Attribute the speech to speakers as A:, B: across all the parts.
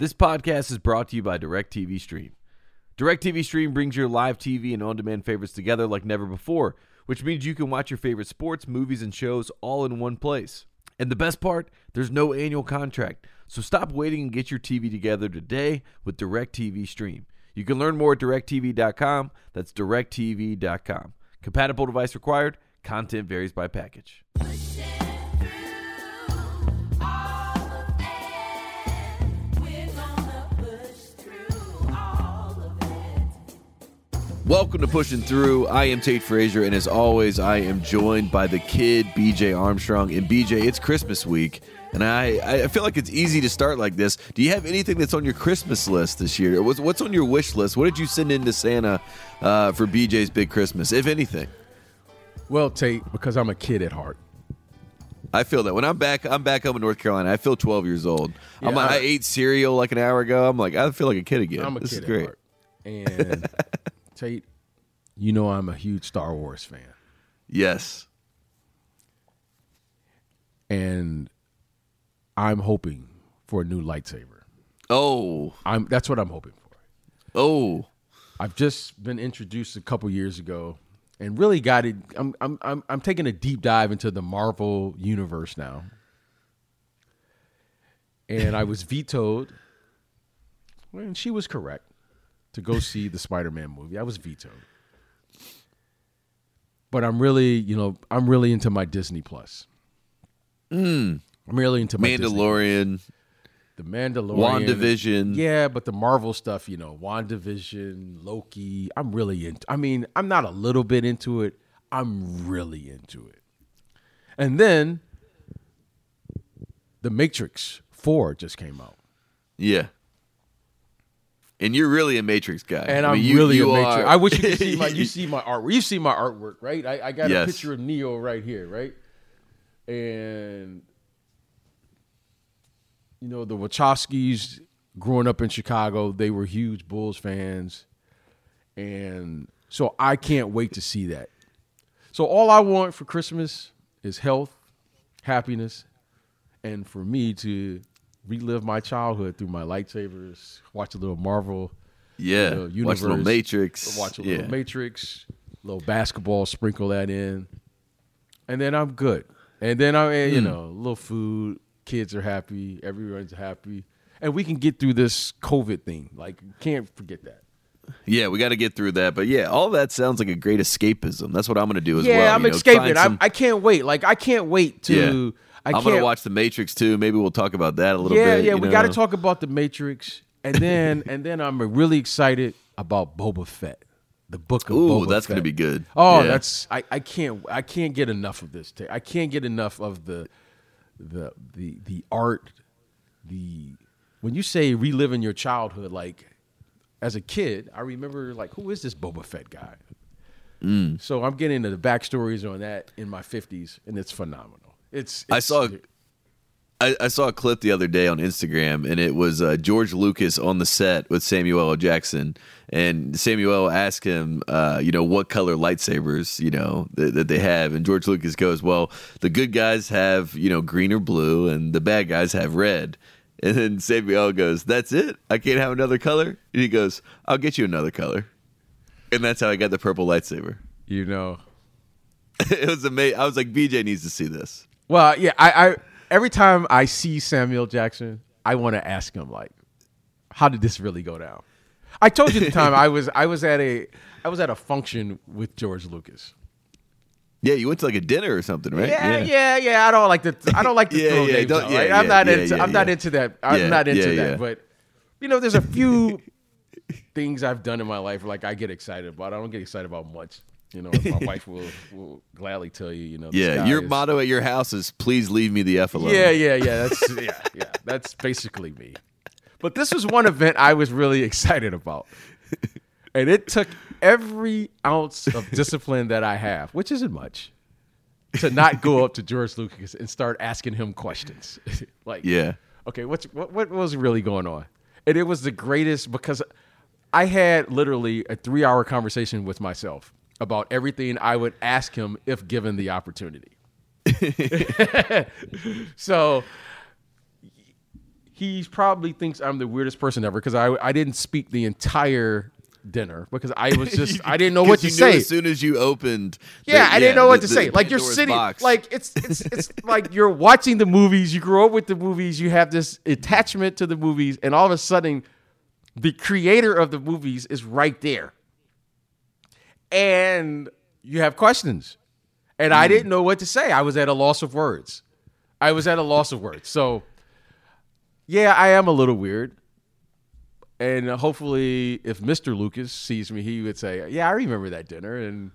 A: This podcast is brought to you by DirecTV Stream. DirecTV Stream brings your live TV and on demand favorites together like never before, which means you can watch your favorite sports, movies, and shows all in one place. And the best part, there's no annual contract. So stop waiting and get your TV together today with DirecTV Stream. You can learn more at directv.com. That's directv.com. Compatible device required. Content varies by package. Welcome to Pushing Through. I am Tate Frazier, and as always, I am joined by the kid BJ Armstrong. And BJ, it's Christmas week, and I, I feel like it's easy to start like this. Do you have anything that's on your Christmas list this year? What's, what's on your wish list? What did you send in to Santa uh, for BJ's big Christmas, if anything?
B: Well, Tate, because I'm a kid at heart.
A: I feel that when I'm back, I'm back home in North Carolina. I feel 12 years old. I'm
B: Yeah,
A: like, I,
B: I-
A: ate cereal like an hour ago. I'm like, I feel like a kid again.
B: I'm a
A: this
B: kid
A: is great.
B: at heart. And Tate, you know I'm a huge Star Wars fan.
A: Yes.
B: And I'm hoping for a new lightsaber.
A: Oh,
B: I'm that's what I'm hoping for.
A: oh,
B: I've just been introduced a couple years ago and really got it I'm I'm I'm I'm taking a deep dive into the Marvel universe now. And I was vetoed. And she was correct to go see the Spider-Man movie. I was vetoed. But I'm really, you know, I'm really into my Disney Plus. Hmm. I'm really into my Disney.
A: Mandalorian,
B: the Mandalorian,
A: WandaVision.
B: Yeah, but the Marvel stuff, you know, WandaVision, Loki. I'm really into. I mean, I'm not a little bit into it. I'm really into it. And then, The Matrix Four just came out,
A: Yeah. And you're really a Matrix guy.
B: and
A: I
B: I'm
A: mean, you-
B: really
A: you
B: a Matrix.
A: are-
B: I wish you could see my. You see my artwork. You see my artwork, right? I, I got
A: Yes.
B: a picture of Neo right here, right? And you know the Wachowskis growing up in Chicago, they were huge Bulls fans, and so I can't wait to see that. So all I want for Christmas is health, happiness, and for me to relive my childhood through my lightsabers, watch a little Marvel,
A: yeah.
B: you know,
A: Watch a little Matrix.
B: watch a
A: yeah.
B: little Matrix, little basketball, sprinkle that in, and then I'm good. And then I,
A: Hmm.
B: you know, a little food, kids are happy, everyone's happy, and we can get through this COVID thing. Like, can't forget that.
A: Yeah, we got to get through that. But yeah, all that sounds like a great escapism. That's what I'm going to do as
B: yeah,
A: well.
B: I'm
A: you know,
B: escaping.
A: find
B: I'm, I can't wait. Like, I can't wait to.
A: Yeah.
B: I
A: I'm going to watch The Matrix too. Maybe we'll talk about that a little
B: yeah,
A: bit.
B: yeah.
A: you
B: We got to talk about the Matrix, and then and then I'm really excited about Boba Fett, the book of
A: Ooh,
B: Boba
A: that's going to be good.
B: Oh,
A: Yeah.
B: that's I, I can't I can't get enough of this. I can't get enough of the the the the art, the when you say reliving your childhood, like as a kid, I remember like who is this Boba Fett guy?
A: Mm.
B: So I'm getting into the backstories on that in my 50s, and it's phenomenal. It's,
A: I saw- I, I saw a clip the other day on Instagram, and it was uh, George Lucas on the set with Samuel L. Jackson, and Samuel asked him, uh, you know, what color lightsabers, you know, that, that they have, and George Lucas goes, "Well, the good guys have, you know, green or blue, and the bad guys have red." And then Samuel goes, "That's it? I can't have another color?" And he goes, "I'll get you another color," and that's how I got the purple lightsaber.
B: you know.
A: it was amazing. I was like, BJ needs to see this.
B: Well, yeah, I, I every time I see Samuel Jackson, I want to ask him like, how did this really go down? I told you the time I was I was at a I was at a function with George Lucas.
A: Yeah, you went to like a dinner or something, right?
B: Yeah, yeah, yeah. I don't like to I don't like to
A: Yeah,
B: throw
A: yeah,
B: names out,
A: yeah,
B: right? I'm not
A: yeah,
B: into
A: yeah,
B: I'm not into that. I'm
A: Yeah,
B: not into
A: yeah,
B: that.
A: yeah.
B: But you know, there's a few things I've done in my life like I get excited about. I don't get excited about much. You know, my wife will will gladly tell you. You know,
A: Yeah, your
B: is-
A: motto at your house is "Please leave me the f alone."
B: Yeah, yeah, yeah. That's yeah, yeah. That's basically me. But this was one event I was really excited about. And it took every ounce of discipline that I have, which isn't much, to not go up to George Lucas and start asking him questions. like,
A: yeah.
B: okay, what's what what was really going on? And it was the greatest because I had literally a three hour conversation with myself about everything I would ask him if given the opportunity. so he probably thinks I'm the weirdest person ever because I I didn't speak the entire dinner because I was just I didn't know what to say.
A: As soon as you opened, the-
B: Yeah, I didn't know what
A: the-
B: to say. Like you're sitting,
A: box.
B: like it's it's it's like you're watching the movies. You grew up with the movies. You have this attachment to the movies, and all of a sudden, the creator of the movies is right there, and you have questions. And
A: Hmm.
B: I didn't know what to say. I was at a loss of words. I was at a loss of words. So, yeah, I am a little weird. And hopefully, if Mr. Lucas sees me, he would say, "Yeah, I remember that dinner." And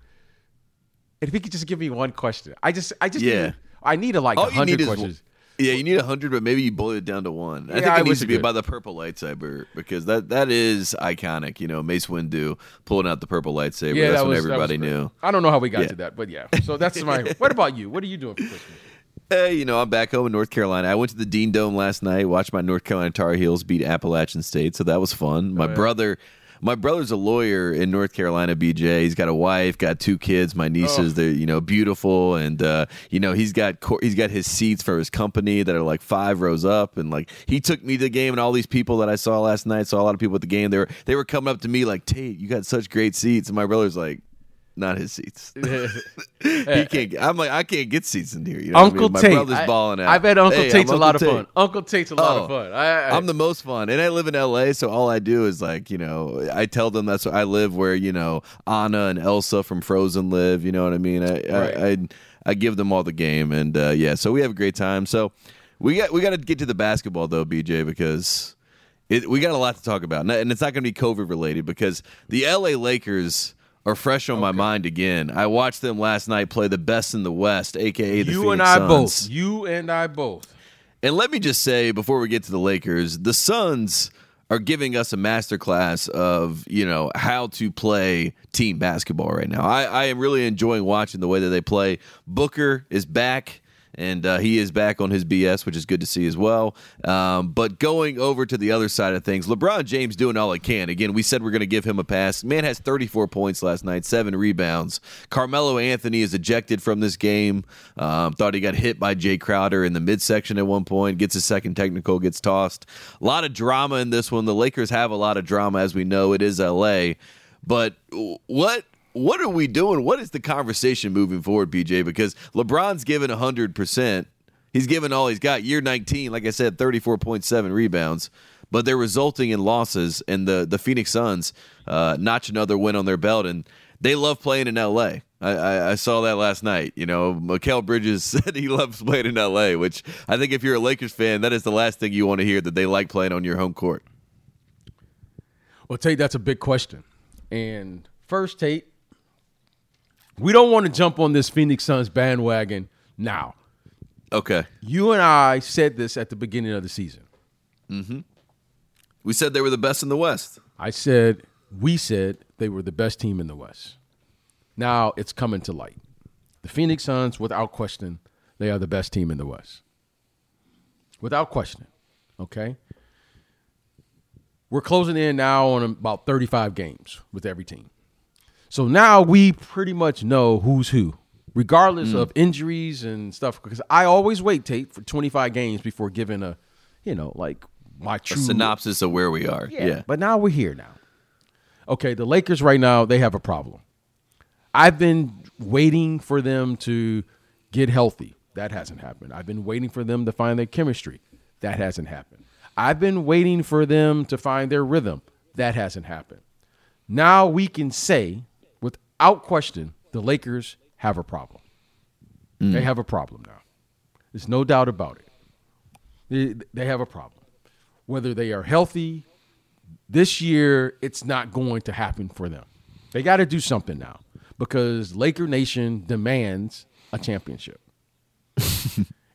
B: if he could just give me one question, I just, I just,
A: Yeah.
B: need, I need a like hundred questions.
A: Yeah, you need a hundred, but maybe you boil it down to one. I
B: Yeah,
A: think
B: I
A: it needs to be about the purple lightsaber because that that is iconic. You know, Mace Windu pulling out the purple lightsaber.
B: Yeah,
A: That's
B: that
A: when
B: was that
A: everybody knew.
B: I don't know how we got
A: Yeah.
B: to that, but yeah. So that's my. what about you? What are you doing for Christmas?
A: Hey, you know, I'm back home in North Carolina. I went to the Dean Dome last night, watched my North Carolina Tar Heels beat Appalachian State, so that was fun. My
B: Oh, yeah.
A: brother, my brother's a lawyer in North Carolina. BJ, he's got a wife, got two kids. My nieces,
B: Oh.
A: they're you know beautiful, and uh, you know he's got cor- he's got his seats for his company that are like five rows up, and like he took me to the game, and all these people that I saw last night, saw a lot of people at the game. They were they were coming up to me like Tate, you got such great seats, and my brother's like. Not his seats. he can't. get- I'm like, I can't get seats in here. You know what I
B: Uncle
A: mean? My
B: Tate.
A: brother's
B: I-
A: balling out.
B: I bet Uncle
A: Hey,
B: Tate's
A: I'm
B: a lot
A: Uncle
B: of fun. Uncle Tate's a lot of
A: Oh,
B: fun. I,
A: I'm the most fun, and I live in LA, so all I do is like, you know, I tell them that's where I live where you know Anna and Elsa from Frozen live. You know what I mean? I
B: Right.
A: I, I I give them all the game, and uh, yeah, so we have a great time. So we got we got to get to the basketball though, BJ, because it, we got a lot to talk about, and and it's not going to be COVID related because the LA Lakers. Are fresh on my mind again. I watched them last night play the best in the West, aka the Suns.
B: you
A: Phoenix
B: and I
A: Suns.
B: both. You and I both.
A: And let me just say before we get to the Lakers, the Suns are giving us a masterclass of you know how to play team basketball right now. I, I am really enjoying watching the way that they play. Booker is back. And uh, he is back on his BS, which is good to see as well. Um, but going over to the other side of things, LeBron James doing all he can. Again, we said we're going to give him a pass. Man has 34 points last night, seven rebounds. Carmelo Anthony is ejected from this game. Um, thought he got hit by Jae Crowder in the midsection at one point. Gets a second technical, gets tossed. A lot of drama in this one. The Lakers have a lot of drama, as we know. It is LA. But what what are we doing? What is the conversation moving forward, BJ? Because LeBron's given 100%. He's given all he's got. Year 19, like I said, 34.7 rebounds. But they're resulting in losses, and the, the Phoenix Suns uh, notch another win on their belt. And they love playing in LA. I, I, saw that last night. You know, Mikal Bridges said he loves playing in LA, which I think if you're a Lakers fan, that is the last thing you want to hear that they like playing on your home court.
B: Well, Tate, that's a big question. And first, Tate, we don't want to jump on this Phoenix Suns bandwagon now.
A: Okay.
B: You and I said this at the beginning of the season. Mm-hmm.
A: We said they were the best in the West.
B: I said, we said they were the best team in the West. Now it's coming to light. The Phoenix Suns, without question, they are the best team in the West. Without question. Okay? We're closing in now on about 35 games with every team. So now we pretty much know who's who, regardless mm. of injuries and stuff. Because I always wait, Tate, for 25 games before giving a, you know, like my
A: A
B: true
A: synopsis of where we are. Yeah.
B: But now we're here now. Okay, the Lakers right now, they have a problem. I've been waiting for them to get healthy. That hasn't happened. I've been waiting for them to find their chemistry. That hasn't happened. I've been waiting for them to find their rhythm. That hasn't happened. Now we can say, without question, the Lakers have a problem. Mm. They have a problem now. There's no doubt about it. They, they have a problem. Whether they are healthy, this year it's not going to happen for them. They got to do something now because Laker Nation demands a championship.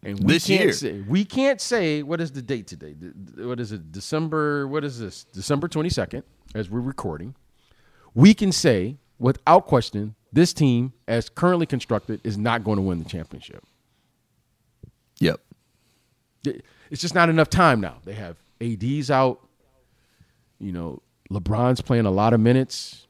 B: and we
A: This
B: can't
A: year.
B: say we can't say what is the date today? What is it? December what is this? December 22nd as we're recording. We can say without question this team as currently constructed is not going to win the championship.
A: Yep.
B: It's just not enough time now. They have AD's out. You know, LeBron's playing a lot of minutes.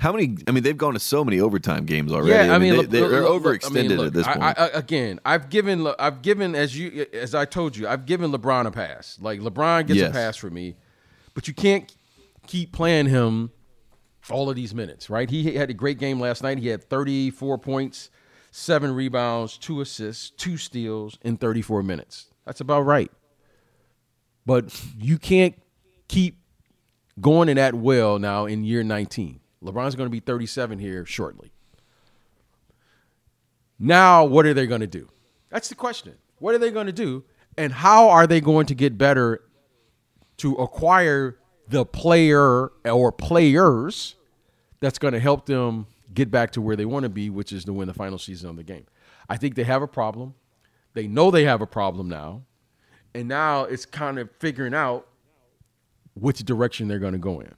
A: How many? I mean, they've gone to so many overtime games already.
B: Yeah, I mean,
A: they,
B: look,
A: they're
B: look, look,
A: overextended
B: I mean, look,
A: at this point.
B: I, I, again, I've given, I've given as you as I told you, I've given LeBron a pass. Like LeBron gets
A: Yes.
B: a pass for me, but you can't keep playing him all of these minutes, right? He had a great game last night. He had 34 points, seven rebounds, two assists, two steals in 34 minutes. That's about right. But you can't keep going in that well now in year 19. LeBron's going to be 37 here shortly. Now, what are they going to do? That's the question. What are they going to do? And how are they going to get better to acquire the player or players that's going to help them get back to where they want to be, which is to win the final season of the game? I think they have a problem. They know they have a problem now. And now it's kind of figuring out which direction they're going to go in.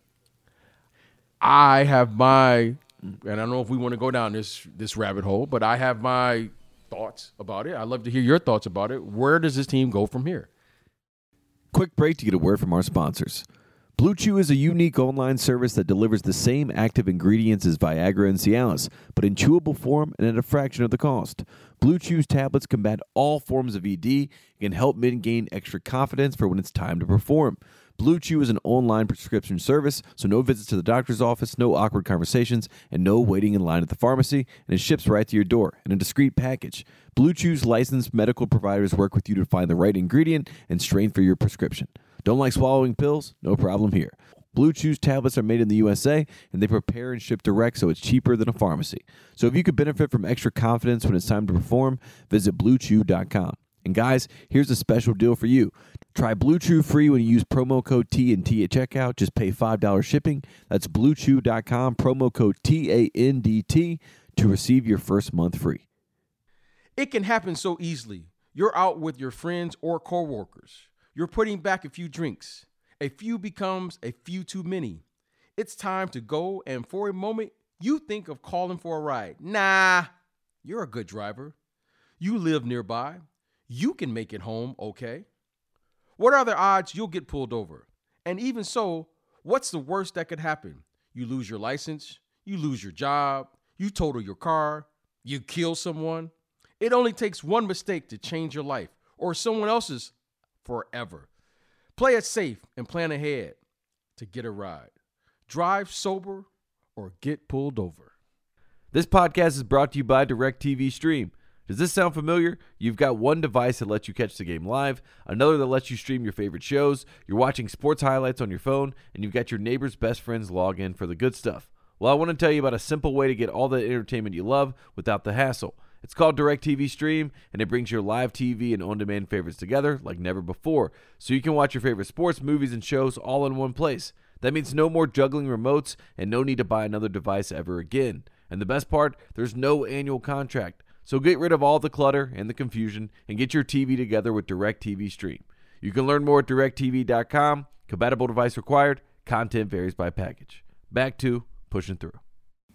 B: I have my, and I don't know if we want to go down this this rabbit hole, but I have my thoughts about it. I'd love to hear your thoughts about it. Where does this team go from here?
A: Quick break to get a word from our sponsors. Blue Chew is a unique online service that delivers the same active ingredients as Viagra and Cialis, but in chewable form and at a fraction of the cost. Blue Chew's tablets combat all forms of ED and can help men gain extra confidence for when it's time to perform. Blue Chew is an online prescription service, so no visits to the doctor's office, no awkward conversations, and no waiting in line at the pharmacy, and it ships right to your door in a discreet package. Blue Chew's licensed medical providers work with you to find the right ingredient and strain for your prescription. Don't like swallowing pills? No problem here. Blue Chew's tablets are made in the USA and they prepare and ship direct so it's cheaper than a pharmacy. So if you could benefit from extra confidence when it's time to perform, visit bluechew.com. And guys, here's a special deal for you. Try Blue Chew free when you use promo code TNT at checkout. Just pay $5 shipping. That's bluechew.com, promo code TANDT to receive your first month free.
B: It can happen so easily. You're out with your friends or coworkers. You're putting back a few drinks. A few becomes a few too many. It's time to go, and for a moment, you think of calling for a ride. Nah, you're a good driver. You live nearby. You can make it home okay. What are the odds you'll get pulled over? And even so, what's the worst that could happen? You lose your license, you lose your job, you total your car, you kill someone. It only takes one mistake to change your life or someone else's forever. Play it safe and plan ahead to get a ride. Drive sober or get pulled over.
A: This podcast is brought to you by DirecTV Stream. Does this sound familiar? You've got one device that lets you catch the game live, another that lets you stream your favorite shows, you're watching sports highlights on your phone, and you've got your neighbor's best friends log in for the good stuff. Well, I want to tell you about a simple way to get all the entertainment you love without the hassle. It's called DirecTV Stream, and it brings your live TV and on demand favorites together like never before, so you can watch your favorite sports, movies, and shows all in one place. That means no more juggling remotes and no need to buy another device ever again. And the best part, there's no annual contract. So get rid of all the clutter and the confusion and get your TV together with DirecTV Stream. You can learn more at directv.com. Compatible device required. Content varies by package. Back to pushing through.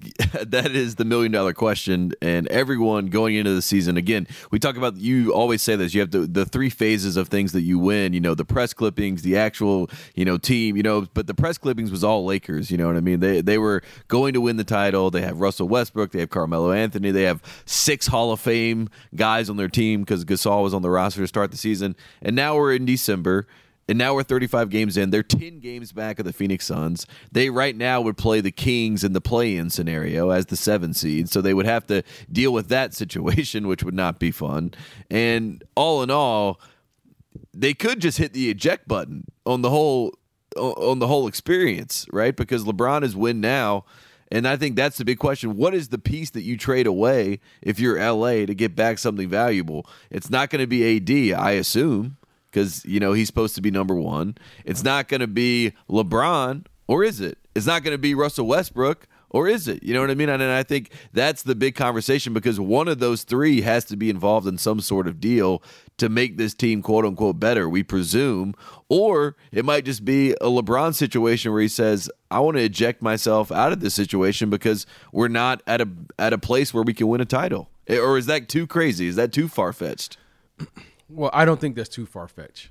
A: that is the million dollar question and everyone going into the season again we talk about you always say this you have the, the three phases of things that you win you know the press clippings the actual you know team you know but the press clippings was all lakers you know what i mean? They they were going to win the title. They have russell westbrook they have carmelo anthony they have six hall of fame guys on their team because gasol was on the roster to start the season. And now we're in december and now we're 35 games in. They're 10 games back of the Phoenix Suns. They right now would play the Kings in the play in scenario as the seven seed. So they would have to deal with that situation, which would not be fun. And all in all, they could just hit the eject button on the whole on the whole experience, right? Because LeBron is win now. And I think that's the big question. What is the piece that you trade away if you're LA to get back something valuable? It's not going to be AD, I assume because you know he's supposed to be number one. It's not going to be LeBron, or is it? It's not going to be Russell Westbrook, or is it? You know what I mean? And I think that's the big conversation because one of those three has to be involved in some sort of deal to make this team quote unquote better, we presume. Or it might just be a LeBron situation where he says, I want to eject myself out of this situation because we're not at a at a place where we can win a title. Eh, or is that too crazy? Is that too far fetched?
B: Well, I don't think that's too far fetched.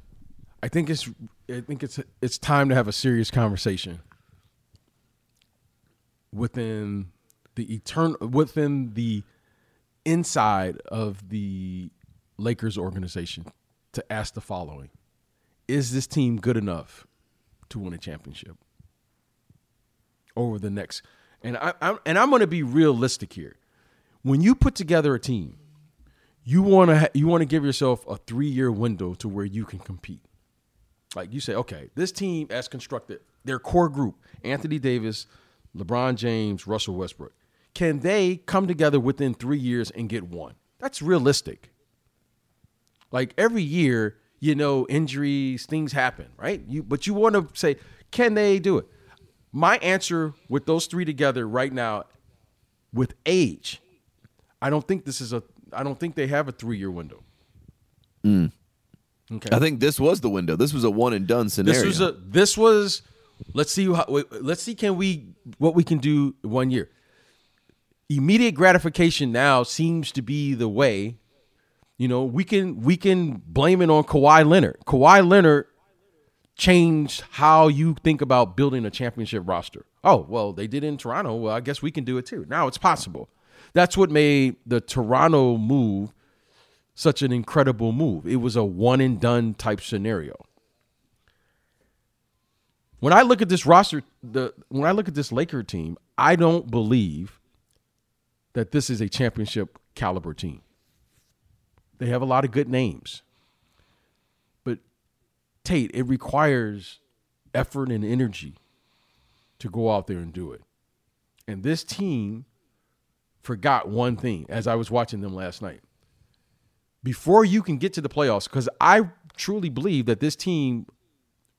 B: I think it's I think it's it's time to have a serious conversation. within the eternal within the inside of the Lakers organization to ask the following: Is this team good enough to win a championship over the next? And I, I'm and I'm going to be realistic here. When you put together a team, you want to ha- you want to give yourself a three year window to where you can compete. Like you say, okay, this team as constructed, their core group: Anthony Davis, LeBron James, Russell Westbrook. Can they come together within three years and get one? That's realistic. Like every year, you know, injuries, things happen, right? You but you want to say, can they do it? My answer with those three together right now, with age, I don't think this is a. I don't think they have a three year window. Mm. Okay.
A: I think this was the window. This was a one and done scenario.
B: This was a. This was. Let's see how. Let's see. Can we what we can do one year? Immediate gratification now seems to be the way. You know, we can we can blame it on Kawhi Leonard. Kawhi Leonard changed how you think about building a championship roster. Oh, well, they did in Toronto. Well, I guess we can do it too. Now it's possible. That's what made the Toronto move such an incredible move. It was a one and done type scenario. When I look at this roster, the when I look at this Laker team, I don't believe that this is a championship caliber team. They have a lot of good names. But Tate, it requires effort and energy to go out there and do it. And this team forgot one thing as I was watching them last night. Before you can get to the playoffs, because I truly believe that this team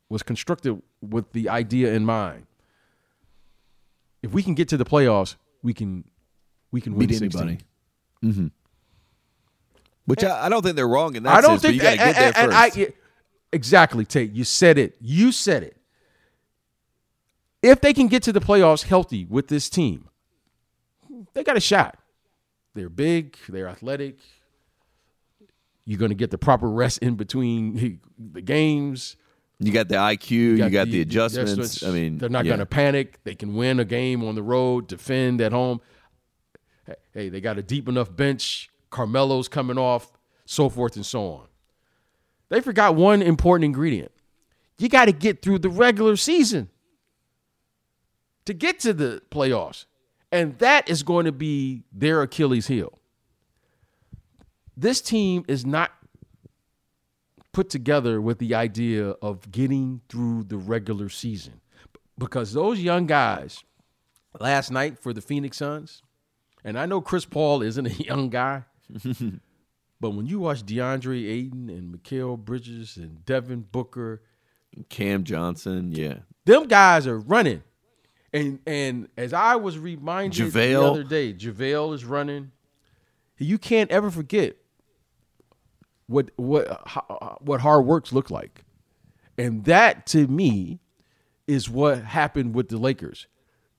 B: was constructed with the idea in mind. If we can get to the playoffs, we can we can win
A: beat
B: 16.
A: anybody. Mm-hmm. Which I, I don't think they're wrong in that
B: I don't
A: sense,
B: think
A: you got to get there
B: and- and
A: first.
B: I- exactly, Tate. You said it. You said it. If they can get to the playoffs healthy with this team, they got a shot. They're big. They're athletic. You're going to get the proper rest in between the games.
A: you got the IQ, you got, the, adjustments.
B: adjustments.
A: I mean,
B: they're not
A: yeah.
B: going to panic. They can win a game on the road, defend at home. Hey, they got a deep enough bench. Carmelo's coming off, so forth and so on. They forgot one important ingredient. You got to get through the regular season to get to the playoffs. And that is going to be their Achilles heel. This team is not put together with the idea of getting through the regular season because those young guys last night for the Phoenix Suns, and I know Chris Paul isn't a young guy, but when you watch DeAndre Ayton and Mikal Bridges and Devin Booker,
A: Cam Johnson, yeah.
B: them guys are running. And and as I was reminded the other day, JaVale is running. You can't ever forget what what what hard works look like. And that to me is what happened with the Lakers.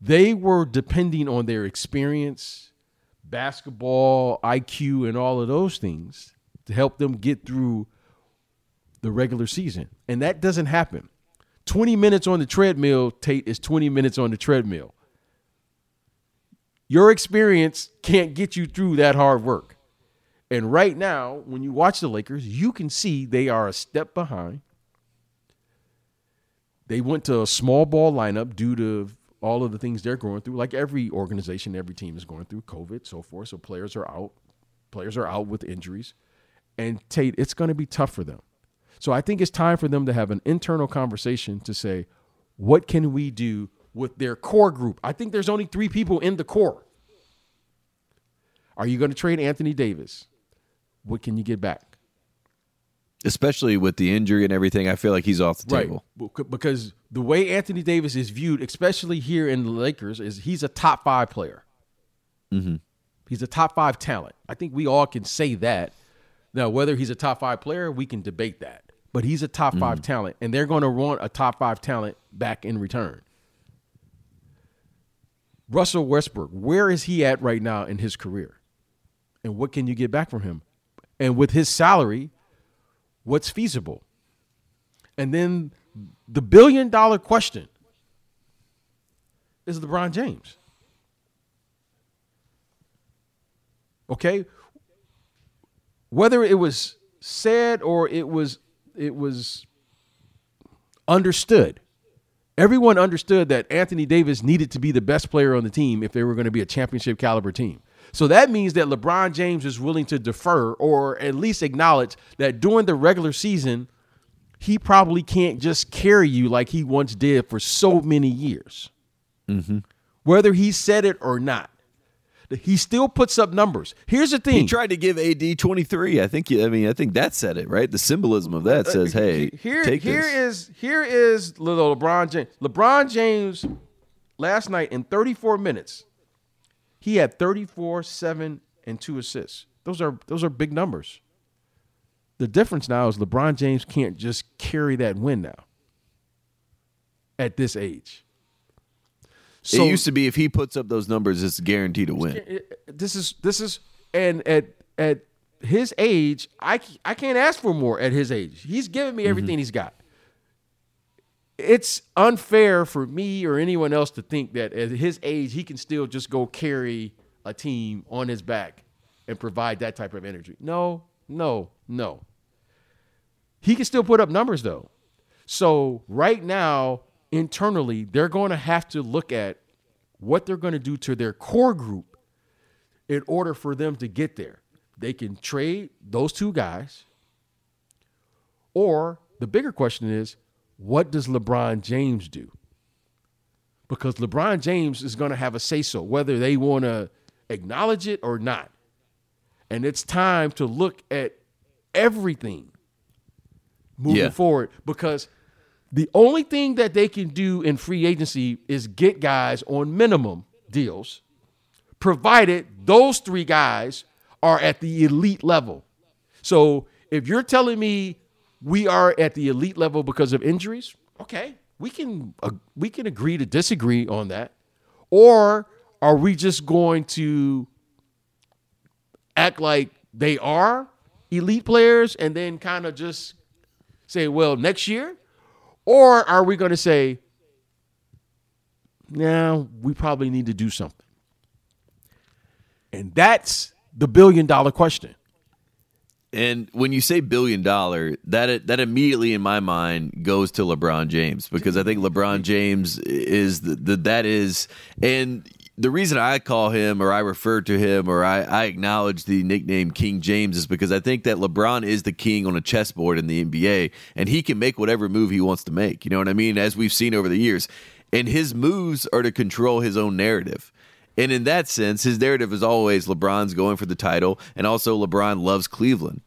B: They were depending on their experience, basketball, IQ and all of those things to help them get through the regular season. And that doesn't happen. 20 minutes on the treadmill, Tate, is 20 minutes on the treadmill. Your experience can't get you through that hard work. And right now, when you watch the Lakers, you can see they are a step behind. They went to a small ball lineup due to all of the things they're going through, like every organization, every team is going through COVID, so forth. So players are out. Players are out with injuries. And Tate, it's going to be tough for them. So I think it's time for them to have an internal conversation to say, what can we do with their core group? I think there's only three people in the core. Are you going to trade Anthony Davis? What can you get back?
A: Especially with the injury and everything, I feel like he's off the table.
B: Bec- Because the way Anthony Davis is viewed, especially here in the Lakers, is he's a top five player.
A: Mm-hmm.
B: He's a top five talent. I think we all can say that. Now, whether he's a top five player, we can debate that but he's a top five mm. talent, and they're going to want a top five talent back in return. Russell Westbrook, where is he at right now in his career? And what can you get back from him? And with his salary, what's feasible? And then the billion dollar question is LeBron James. Okay? Whether it was said or it was it was understood. Everyone understood that Anthony Davis needed to be the best player on the team if they were going to be a championship caliber team. So that means that LeBron James is willing to defer or at least acknowledge that during the regular season, he probably can't just carry you like he once did for so many years. Mm-hmm. Whether he said it or not, he still puts up numbers. Here's the thing:
A: he tried to give AD twenty three. I think. I mean, I think that said it right. The symbolism of that uh, says, "Hey,
B: here,
A: take
B: here
A: this.
B: is here is little LeBron James. LeBron James last night in 34 minutes, he had 34, seven, and two assists. Those are those are big numbers. The difference now is LeBron James can't just carry that win now. At this age.
A: So, it used to be if he puts up those numbers, it's guaranteed to win.
B: This is this is and at at his age, I I can't ask for more at his age. He's given me mm-hmm. everything mm-hmm. he's got. It's unfair for me or anyone else to think that at his age he can still just go carry a team on his back and provide that type of energy. No, no, no. He can still put up numbers though. So right now, internally, they're going to have to look at what they're going to do to their core group in order for them to get there. They can trade those two guys, or the bigger question is, what does LeBron James do? Because LeBron James is going to have a say so, whether they want to acknowledge it or not. And it's time to look at everything moving yeah. forward because the only thing that they can do in free agency is get guys on minimum deals, provided those three guys are at the elite level. So if you're telling me we are at the elite level because of injuries, okay, we can uh, we can agree to disagree on that. Or are we just going to act like they are elite players and then kind of just say, well, next year? Or are we going to say, now we probably need to do something? And that's the billion dollar question.
A: And when you say billion dollar, that that immediately in my mind goes to LeBron James because I think LeBron James is the, the that is and the reason I call him or I refer to him or I, I, acknowledge the nickname King James is because I think that LeBron is the king on a chessboard in the NBA and he can make whatever move he wants to make. You know what I mean? As we've seen over the years. And his moves are to control his own narrative. And in that sense, his narrative is always LeBron's going for the title and also LeBron loves Cleveland.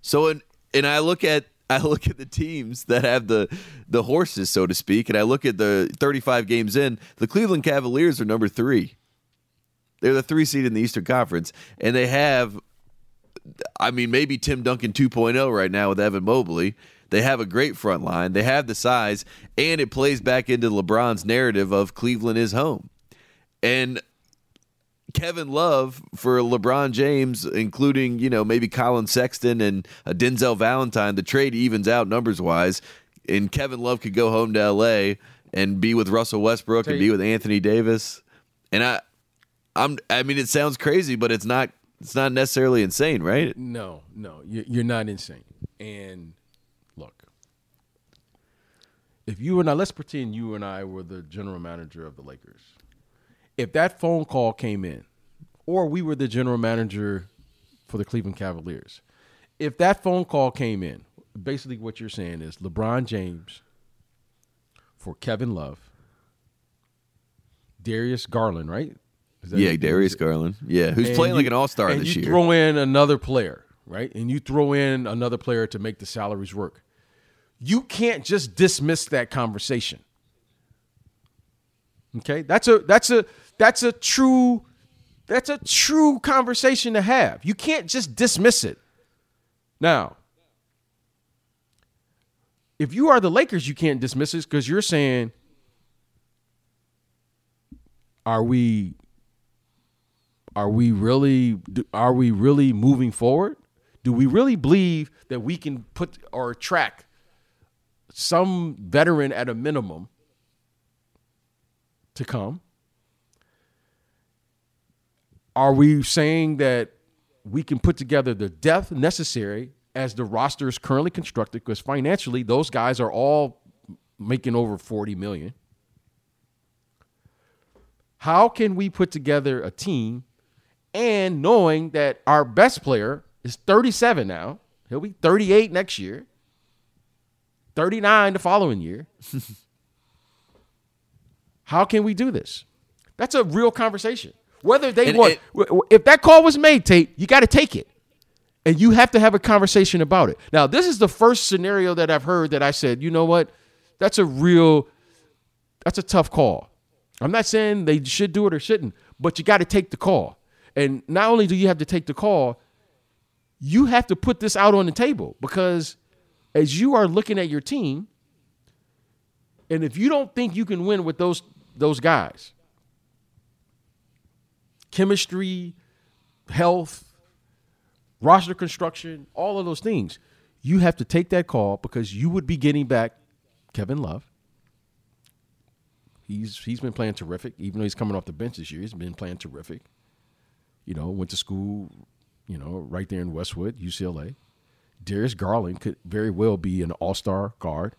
A: So, in, and I look at I look at the teams that have the the horses, so to speak, and I look at the 35 games in. The Cleveland Cavaliers are number three. They're the three seed in the Eastern Conference, and they have, I mean, maybe Tim Duncan 2.0 right now with Evan Mobley. They have a great front line. They have the size, and it plays back into LeBron's narrative of Cleveland is home. And Kevin Love for LeBron James, including you know maybe Collin Sexton and uh, Denzel Valentine. The trade evens out numbers wise, and Kevin Love could go home to L.A. and be with Russell Westbrook and be with Anthony Davis. And I, I'm I mean it sounds crazy, but it's not it's not necessarily insane, right?
B: No, no, you're not insane. And look, if you and I let's pretend you and I were the general manager of the Lakers if that phone call came in, or we were the general manager for the Cleveland Cavaliers, if that phone call came in, basically what you're saying is LeBron James for Kevin Love, Darius Garland, right?
A: Yeah, Darius Garland. Yeah, who's and playing you, like an all star this year?
B: you
A: year.
B: Throw in another player, right? And you throw in another player to make the salaries work. You can't just dismiss that conversation. Okay, that's a that's a that's a true that's a true conversation to have. You can't just dismiss it. Now, if you are the Lakers, you can't dismiss it because you're saying, are we are we really are we really moving forward? Do we really believe that we can put or track some veteran at a minimum to come? Are we saying that we can put together the depth necessary as the roster is currently constructed? Because financially, those guys are all making over 40 million. How can we put together a team and knowing that our best player is 37 now, he'll be 38 next year, 39 the following year. How can we do this? That's a real conversation. Whether they
A: And
B: want, if that call was made, Tate, you got to take it. And you have to have a conversation about it. Now, this is the first scenario that I've heard that I said, you know what? That's a real, that's a tough call. I'm not saying they should do it or shouldn't, but you got to take the call. And not only do you have to take the call, you have to put this out on the table because as you are looking at your team, and if you don't think you can win with those those guys, chemistry, health, roster construction, all of those things, you have to take that call because you would be getting back Kevin Love. He's he's been playing terrific, even though he's coming off the bench this year. He's been playing terrific. You know, went to school, you know, right there in Westwood, UCLA. Darius Garland could very well be an all-star guard.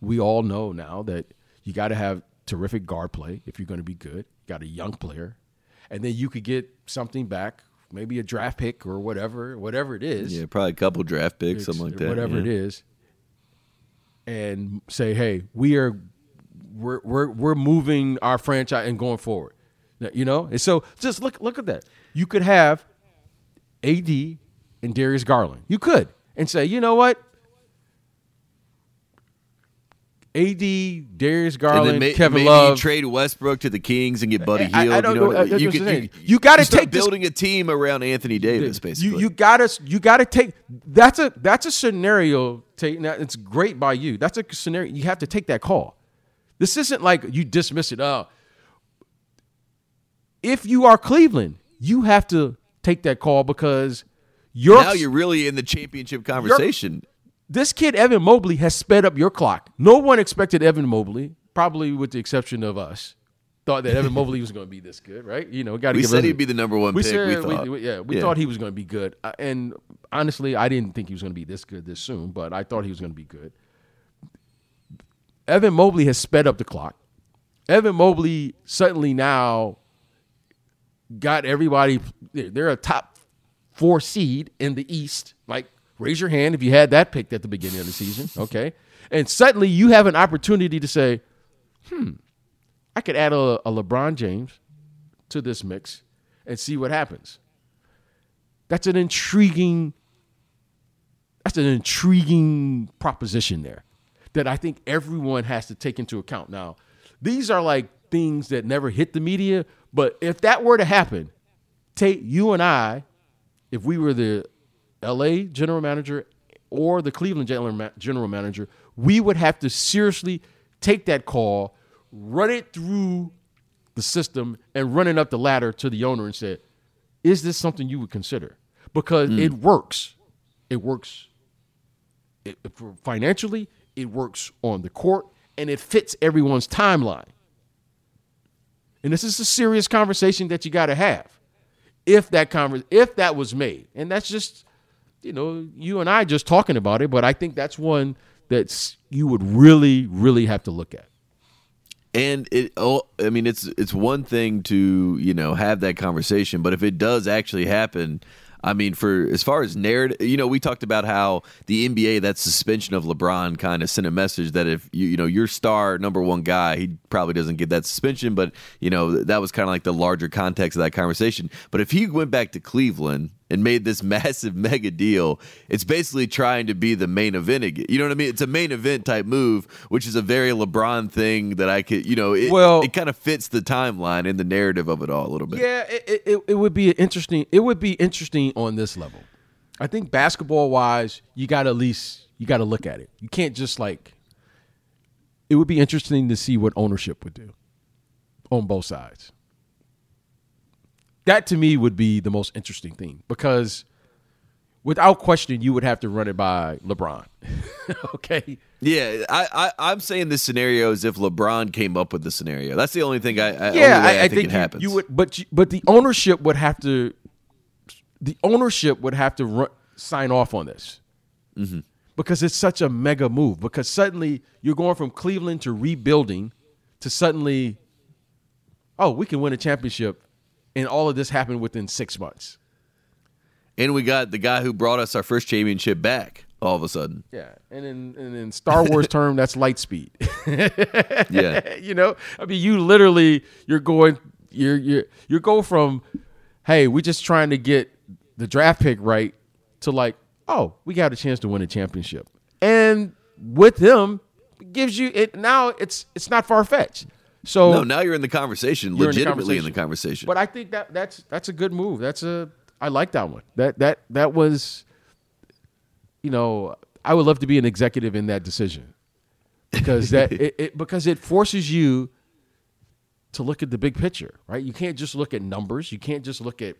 B: We all know now that you got to have terrific guard play if you're going to be good. Got a young player, and then you could get something back, maybe a draft pick or whatever, whatever it is.
A: Yeah, probably a couple draft picks, something like that.
B: Whatever
A: yeah.
B: it is, and say, hey, we are we're we're we're moving our franchise and going forward. You know, and so just look look at that. You could have AD and Darius Garland. You could and say, you know what? AD, Darius
A: And
B: Garland,
A: then may,
B: Kevin
A: maybe
B: Love.
A: you trade Westbrook to the Kings and get Buddy
B: I- I
A: you know,
B: know.
A: what I mean?
B: I-
A: you
B: that's
A: could
B: what I'm
A: you.
B: You gotta
A: start
B: take this-
A: building a team around Anthony Davis, basically.
B: You you gotta you gotta take that's a that's a scenario. Take now it's great by you. That's a scenario you have to take that call. This isn't like you dismiss it. Oh, if you are Cleveland, you have to take that call because you're
A: now you're really in the championship conversation.
B: This kid Evan Mobley has sped up your clock. No one expected Evan Mobley, probably with the exception of us, thought that Evan Mobley was going to be this good, right? You know, got to
A: We said he'd be the number one
B: we
A: pick.
B: Said,
A: we
B: we
A: thought.
B: we- yeah, we
A: Yeah.
B: thought he was going to be good, Uh, and honestly, I didn't think he was going to be this good this soon, but I thought he was going to be good. Evan Mobley has sped up the clock. Evan Mobley suddenly now got everybody. They're a top four seed in the East. Like, raise your hand if you had that picked at the beginning of the season. Okay, and suddenly you have an opportunity to say, "Hmm, I could add a, a LeBron James to this mix and see what happens." That's an intriguing. That's an intriguing proposition there that I think everyone has to take into account. Now, these are like things that never hit the media, but if that were to happen, Tate, you and I, if we were the LA general manager or the Cleveland general general manager, we would have to seriously take that call, run it through the system, and run it up the ladder to the owner and say, "Is this something you would consider?" Because hmm. it works. It works it, for financially, it works on the court, and it fits everyone's timeline. And this is a serious conversation that you got to have. If that conver- if that was made, and that's just, you know, you and I just talking about it, but I think that's one that's you would really, really have to look at.
A: And it, oh, I mean, it's it's one thing to you know have that conversation, but if it does actually happen, I mean, for as far as narrative, you know, we talked about how the NBA that suspension of LeBron kind of sent a message that if you you know your star number one guy, he probably doesn't get that suspension, but you know that was kind of like the larger context of that conversation. But if he went back to Cleveland and made this massive mega deal, it's basically trying to be the main event again. You know what I mean? It's a main event type move, which is a very LeBron thing that I could, you know, it,
B: Well-
A: it kind of fits the timeline and the narrative of it all a little bit.
B: Yeah, it, it, it would be interesting. It would be interesting on this level. I think basketball wise, you got to at least you got to look at it. You can't just like. It would be interesting to see what ownership would do on both sides. That to me would be the most interesting thing because without question, you would have to run it by LeBron. okay.
A: Yeah, I, I I'm saying this scenario is if LeBron came up with the scenario. That's the only thing I, I
B: Yeah, I, I
A: think,
B: think
A: it
B: you,
A: happens.
B: you would, but you, but the ownership would have to, the ownership would have to run, sign off on this,
A: Mm-hmm.
B: because it's such a mega move. Because suddenly you're going from Cleveland to rebuilding, to suddenly, oh, we can win a championship, and all of this happened within six months.
A: and we got the guy who brought us our first championship back all of a sudden.
B: Yeah, and in and in Star Wars term, that's light speed.
A: Yeah.
B: you know, I mean, you literally you're going you're you you go from, hey, we're just trying to get the draft pick right, to like, oh, we got a chance to win a championship, and with them it gives you it now. It's it's not far fetched. So
A: No, now you're in the conversation,
B: You're in the
A: legitimately in the conversation.
B: but I think that that's that's a good move. That's a I like that one. That that that was, you know, I would love to be an executive in that decision because that it, it because it forces you to look at the big picture, right? You can't just look at numbers. You can't just look at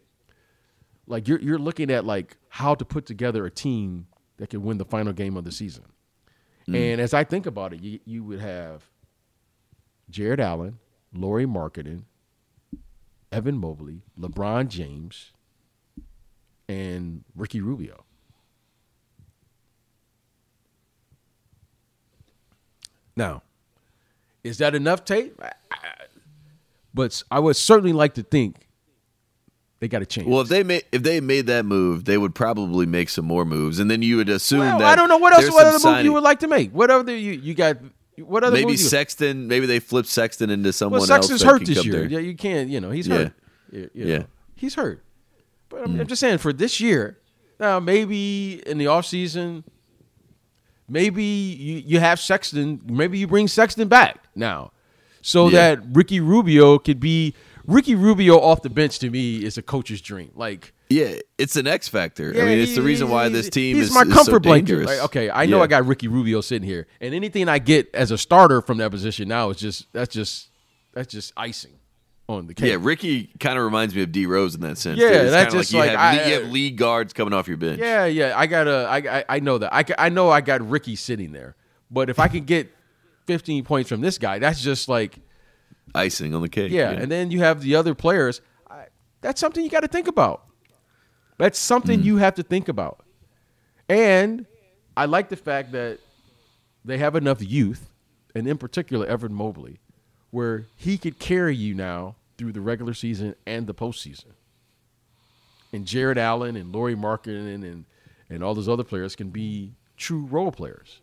B: like you're you're looking at like how to put together a team that can win the final game of the season. Mm. And as I think about it, you, you would have Jarrett Allen, Lauri Markkanen, Evan Mobley, LeBron James, and Ricky Rubio. Now, is that enough tape? I- I- But I would certainly like to think they got to change.
A: well, if they made if they made that move, they would probably make some more moves, and then you would assume
B: Well,
A: that
B: I don't know what else. What other move you would like to make? What other you you got? What other
A: maybe Sexton. Maybe they flip Sexton into someone
B: Well,
A: else.
B: Sexton's hurt this year.
A: there.
B: Yeah, you can't. You know, he's
A: Yeah.
B: hurt. You- you know,
A: Yeah. Mm.
B: he's hurt. But I'm, I'm just saying for this year. Now, maybe in the offseason, maybe you, you have Sexton. Maybe you bring Sexton back now, so
A: Yeah.
B: that Ricky Rubio could be Ricky Rubio off the bench. To me, is a coach's dream. Like.
A: Yeah, it's an X factor. I mean, it's the reason why this team
B: he's
A: is,
B: my
A: is
B: comfort
A: so
B: blanket.
A: dangerous.
B: Like, okay, I know
A: Yeah.
B: I got Ricky Rubio sitting here, and anything I get as a starter from that position now is just that's just that's just icing on the cake.
A: Yeah, Ricky kind of reminds me of D Rose in that sense.
B: Yeah.
A: It's
B: that's
A: kinda
B: just
A: you
B: like
A: have,
B: I-
A: you have uh, lead guards coming off your bench.
B: Yeah, yeah. I got a. I, I I know that. I, I know I got Ricky sitting there, but if I can get 15 points from this guy, that's just like
A: icing on the cake.
B: yeah. And then you have the other players. I, that's something you got to think about. That's something
A: Mm.
B: you have to think about. And I like the fact that they have enough youth, and in particular Evan Mobley, where he could carry you now through the regular season and the postseason. And Jarrett Allen and Lauri Markkanen and and all those other players can be true role players.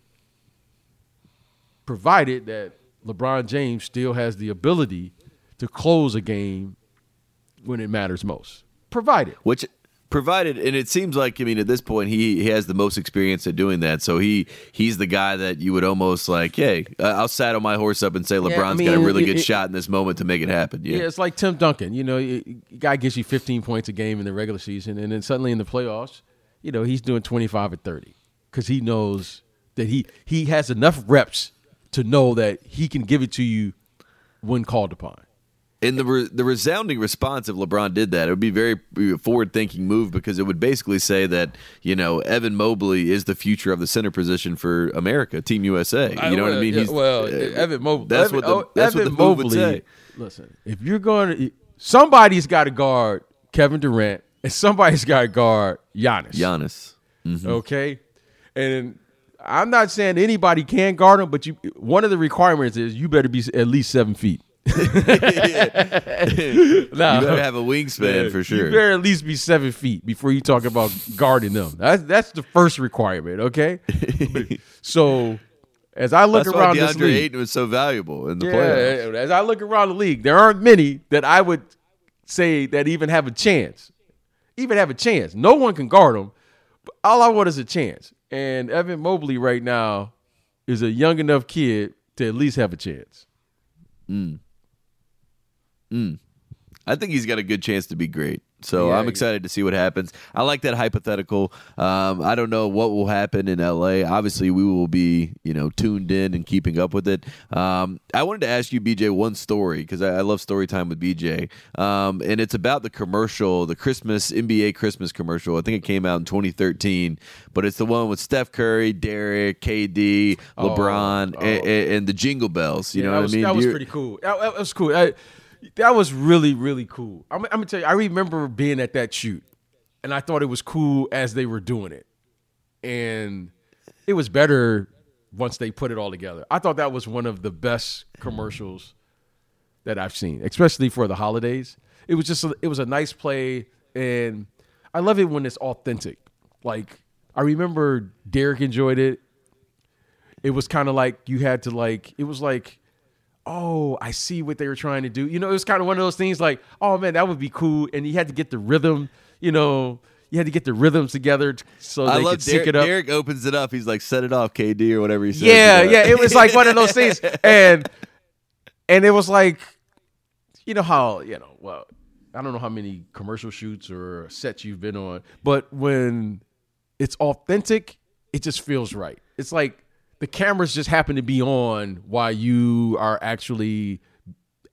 B: Provided that LeBron James still has the ability to close a game when it matters most. Provided.
A: Which provided and it seems like I mean at this point he, he has the most experience at doing that. So he he's the guy that you would almost like, hey, I'll saddle my horse up and say LeBron's
B: I
A: got a really
B: it-
A: good
B: it-
A: shot in this moment to make it happen. Yeah.
B: Yeah, it's like Tim Duncan. You know, guy gives you 15 points a game in the regular season, and then suddenly in the playoffs, you know, he's doing 25 or 30 because he knows that he he has enough reps to know that he can give it to you when called upon.
A: And the re- the resounding response if LeBron did that, it would be very forward thinking move because it would basically say that you know Evan Mobley is the future of the center position for America, Team USA. You know what I mean?
B: Yeah,
A: He's-
B: well,
A: uh,
B: Evan Mobley.
A: That's
B: Evan,
A: what the
B: oh,
A: that's
B: Evan
A: what the move would
B: Mobley.
A: say.
B: Listen, if you're going to, somebody's got to guard Kevin Durant, and somebody's got to guard Giannis.
A: Giannis.
B: Okay, and I'm not saying anybody can guard him, but you one of the requirements is you better be at least seven feet.
A: You better have a wingspan for sure.
B: You better at least be seven feet before you talk about guarding them. That's that's the first requirement. Okay, so as I look
A: That's why
B: around this league,
A: Ayton was so valuable in the
B: yeah,
A: playoffs.
B: as I look around the league, there aren't many that I would say that even have a chance. Even have a chance. No one can guard them. But all I want is a chance. And Evan Mobley right now is a young enough kid to at least have a chance. Mm.
A: I think he's got a good chance to be great. So
B: Yeah,
A: I'm
B: yeah.
A: excited to see what happens. I like that hypothetical. Um, I don't know what will happen in LA. Obviously, we will be you know tuned in and keeping up with it. Um, I wanted to ask you, BJ, one story because I, I love story time with BJ, um, and it's about the commercial, the Christmas NBA Christmas commercial. I think it came out in 2013, but it's the one with Steph Curry, Derrick, KD,
B: Oh,
A: LeBron,
B: oh.
A: and, and the Jingle Bells. You
B: Yeah,
A: know what
B: was,
A: I mean?
B: That was
A: You're-
B: pretty cool. That, that was cool. I- that was really, really cool. I'm, I'm gonna tell you, I remember being at that shoot, and I thought it was cool as they were doing it, and it was better once they put it all together. I thought that was one of the best commercials that I've seen, especially for the holidays. It was just a, it was a nice play, and I love it when it's authentic. Like I remember Derrick enjoyed it. It was kind of like you had to like it was like, oh, I see what they were trying to do. You know, it was kind of one of those things like, oh man, that would be cool, and you had to get the rhythm. You know, you had to get the rhythms together so
A: I
B: they
A: love
B: could sync
A: Derrick,
B: it up.
A: Derrick opens it up. He's like, "Set it off, KD," or whatever he says.
B: Yeah, yeah. It was like one of those things, and and it was like, you know how you know. Well, I don't know how many commercial shoots or sets you've been on, but when it's authentic, it just feels right. It's like the cameras just happen to be on while you are actually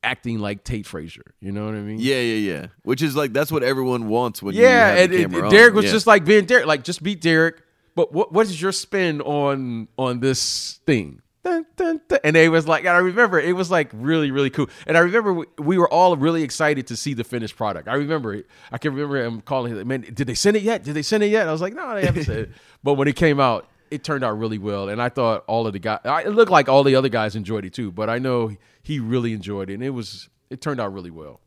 B: acting like Tate Frazier. You know what I mean?
A: Yeah, yeah, yeah. Which is like that's what everyone wants when you
B: Yeah, and
A: camera
B: Derrick
A: on.
B: was
A: Yeah.
B: just like being Derrick, like just be Derrick. But what what is your spin on on this thing? Dun, dun, dun. And they was like, and I remember it was like really really cool. And I remember we, we were all really excited to see the finished product. I remember it. I can remember him calling him, man, did they send it yet? Did they send it yet? I was like, no, they haven't sent it. But when it came out, it turned out really well. And I thought all of the guys, it looked like all the other guys enjoyed it too. But I know he really enjoyed it, and it was it turned out really well.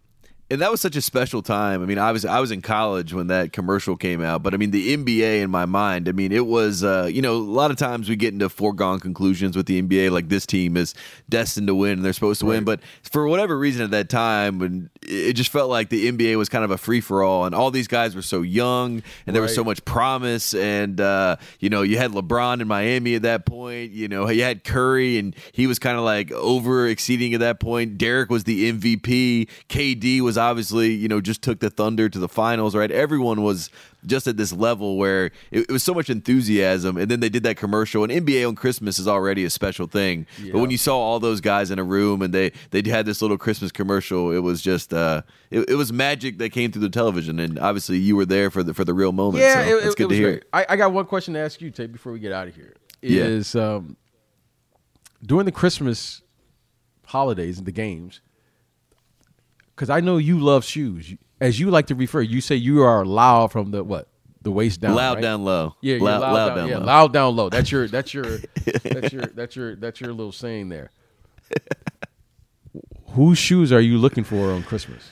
A: And that was such a special time. I mean, I was I was in college when that commercial came out, but I mean, the NBA in my mind. I mean, it was uh, you know a lot of times we get into foregone conclusions with the NBA, like this team is destined to win and they're supposed to win. But for whatever reason at that time, when it just felt like the NBA was kind of a free for all, and all these guys were so young and there was so much promise, and uh, you know you had LeBron in Miami at that point. You know you had Curry, and he was kind of like over exceeding at that point. Derrick was the MVP. KD was obviously you know just took the Thunder to the finals. Right, everyone was just at this level where it, it was so much enthusiasm, and then they did that commercial. And NBA on Christmas is already a special thing, but when you saw all those guys in a room and they they had this little Christmas commercial, it was just uh, it, it was magic that came through the television, and obviously you were there for the for the real moment.
B: Yeah,
A: so
B: it,
A: it's
B: it-
A: good to hear.
B: I, I got one question to ask you, Tate, before we get out of here.
A: Yeah.
B: Um, during the Christmas holidays and the games, because I know you love shoes. As you like to refer, you say you are loud from the what? The waist down.
A: loud
B: right?
A: down low.
B: Yeah,
A: loud,
B: loud,
A: loud
B: down,
A: down
B: yeah,
A: low.
B: loud down low. That's your that's your that's your that's your that's your little saying there. Whose shoes are you looking for on Christmas?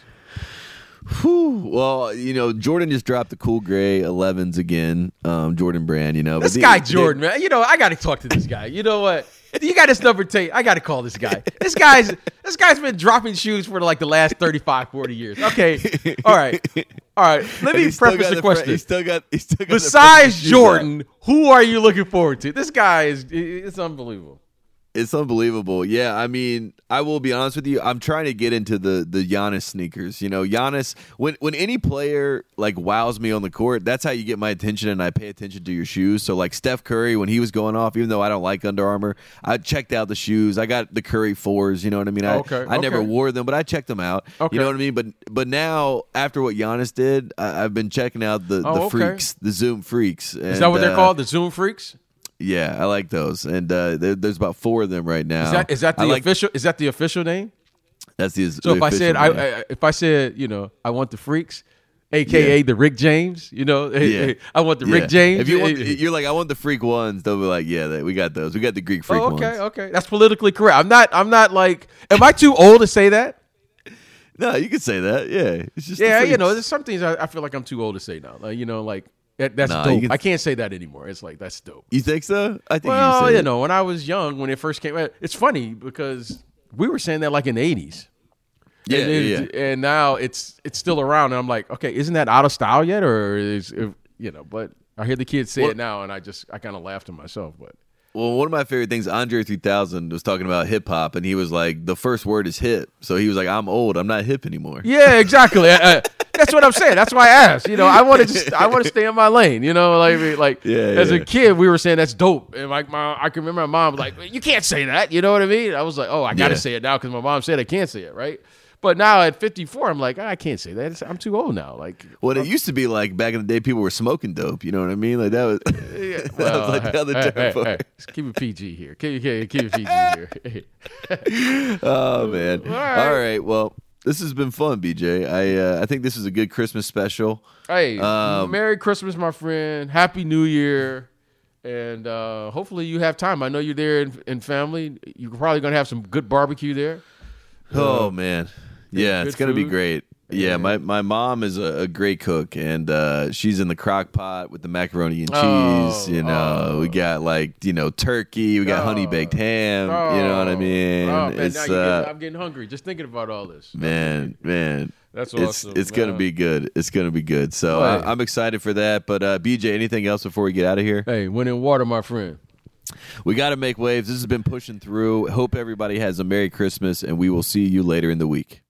A: Whew. Well, you know, Jordan just dropped the cool gray 11s again. Um, Jordan Brand, you know.
B: This
A: but
B: guy
A: the-
B: Jordan, man. You know, I got to talk to this guy. You know what? You got his number, Tate. I got to call this guy. This guy's this guy's been dropping shoes for like the last 35, 40 years. Okay, all right, all right. Let me preface the question.
A: He's still got. He's still got
B: Besides
A: freshest shoes out.
B: Jordan, who are you looking forward to? This guy is it's unbelievable.
A: It's unbelievable. Yeah, I mean, I will be honest with you. I'm trying to get into the the Giannis sneakers. You know, Giannis. When when any player like wows me on the court, that's how you get my attention, and I pay attention to your shoes. So like Steph Curry, when he was going off, even though I don't like Under Armour, I checked out the shoes. I got the Curry fours. You know what I mean? I,
B: Okay,
A: I never wore them, but I checked them out.
B: Okay.
A: You know what I mean? But but now after what Giannis did, I, I've been checking out the
B: Oh,
A: the
B: okay.
A: freaks, the Zoom freaks.
B: Is that what they're uh, called? The Zoom Freaks?
A: Yeah, I like those, and uh, there, there's about four of them right now.
B: Is that is that the
A: like-
B: official? Is that the official name?
A: That's the
B: So if I said I, I if I said you know I want the Freaks, aka
A: Yeah.
B: the Rick James, you know,
A: Yeah.
B: I want the
A: Yeah.
B: Rick James.
A: If you want,
B: Eh,
A: you're like, I want the freak ones. They'll be like, yeah, we got those. We got the Greek freak
B: Oh, okay,
A: ones.
B: okay. That's politically correct. I'm not. I'm not like. Am I too old to say that?
A: No, you could say that. Yeah, it's just
B: Yeah, you know, there's some things I, I feel like I'm too old to say now. Like, you know, like that, that's
A: Nah,
B: dope.
A: can-
B: I can't say that anymore. It's like that's dope.
A: You think so? I think.
B: Well,
A: you,
B: you know, when I was young, when it first came out, it's funny because we were saying that like in the 80s.
A: Yeah,
B: and,
A: yeah,
B: it- and now it's it's still around, and I'm like, okay, isn't that out of style yet, or is you know? But I hear the kids say
A: Well-
B: it now, and I just I kind of laughed to myself. But
A: Well, one of my favorite things, Andre 3000 was talking about hip hop, and he was like, the first word is hip. So he was like, I'm old. I'm not hip anymore.
B: Yeah, exactly. Uh, that's what I'm saying. That's why I asked. You know, I want to just, I want to stay in my lane. You know, like, like
A: Yeah,
B: as
A: yeah.
B: a kid, we were saying that's dope, and like my, I can remember my mom was like, you can't say that. You know what I mean? I was like, oh, I got to
A: Yeah.
B: say it now because my mom said I can't say it, right? But now at 54, I'm like, I can't say that. It's- I'm too old now. Like,
A: Well, it used to be like back in the day, people were smoking dope. You know what I mean? Like that was,
B: yeah,
A: that
B: well,
A: was like the other
B: hey,
A: term
B: hey,
A: for
B: hey,
A: it.
B: keep it PG here. Keep, keep, keep it PG here.
A: Oh man!
B: All right.
A: All right. Well, this has been fun, BJ. I uh, I think this is a good Christmas special.
B: Hey,
A: Um,
B: Merry Christmas, my friend. Happy New Year. And uh, hopefully you have time. I know you're there in, in family. You're probably going to have some good barbecue there.
A: Oh man, yeah,
B: good
A: it's gonna be great. Yeah, my, my mom is a, a great cook, and uh, she's in the crock pot with the macaroni and cheese.
B: Oh,
A: you know,
B: oh.
A: we got like you know turkey, we got honey baked ham. you know what I mean?
B: Oh, man,
A: it's
B: now
A: uh,
B: getting, I'm getting hungry just thinking about all this.
A: man, man.
B: That's
A: It's
B: awesome.
A: it's gonna be good. It's gonna be good. So
B: Right.
A: I, I'm excited for that. But uh, BJ, anything else before we get out of here?
B: Hey, when in water, my friend.
A: We got to make waves. This has been pushing through. Hope everybody has a Merry Christmas, and we will see you later in the week.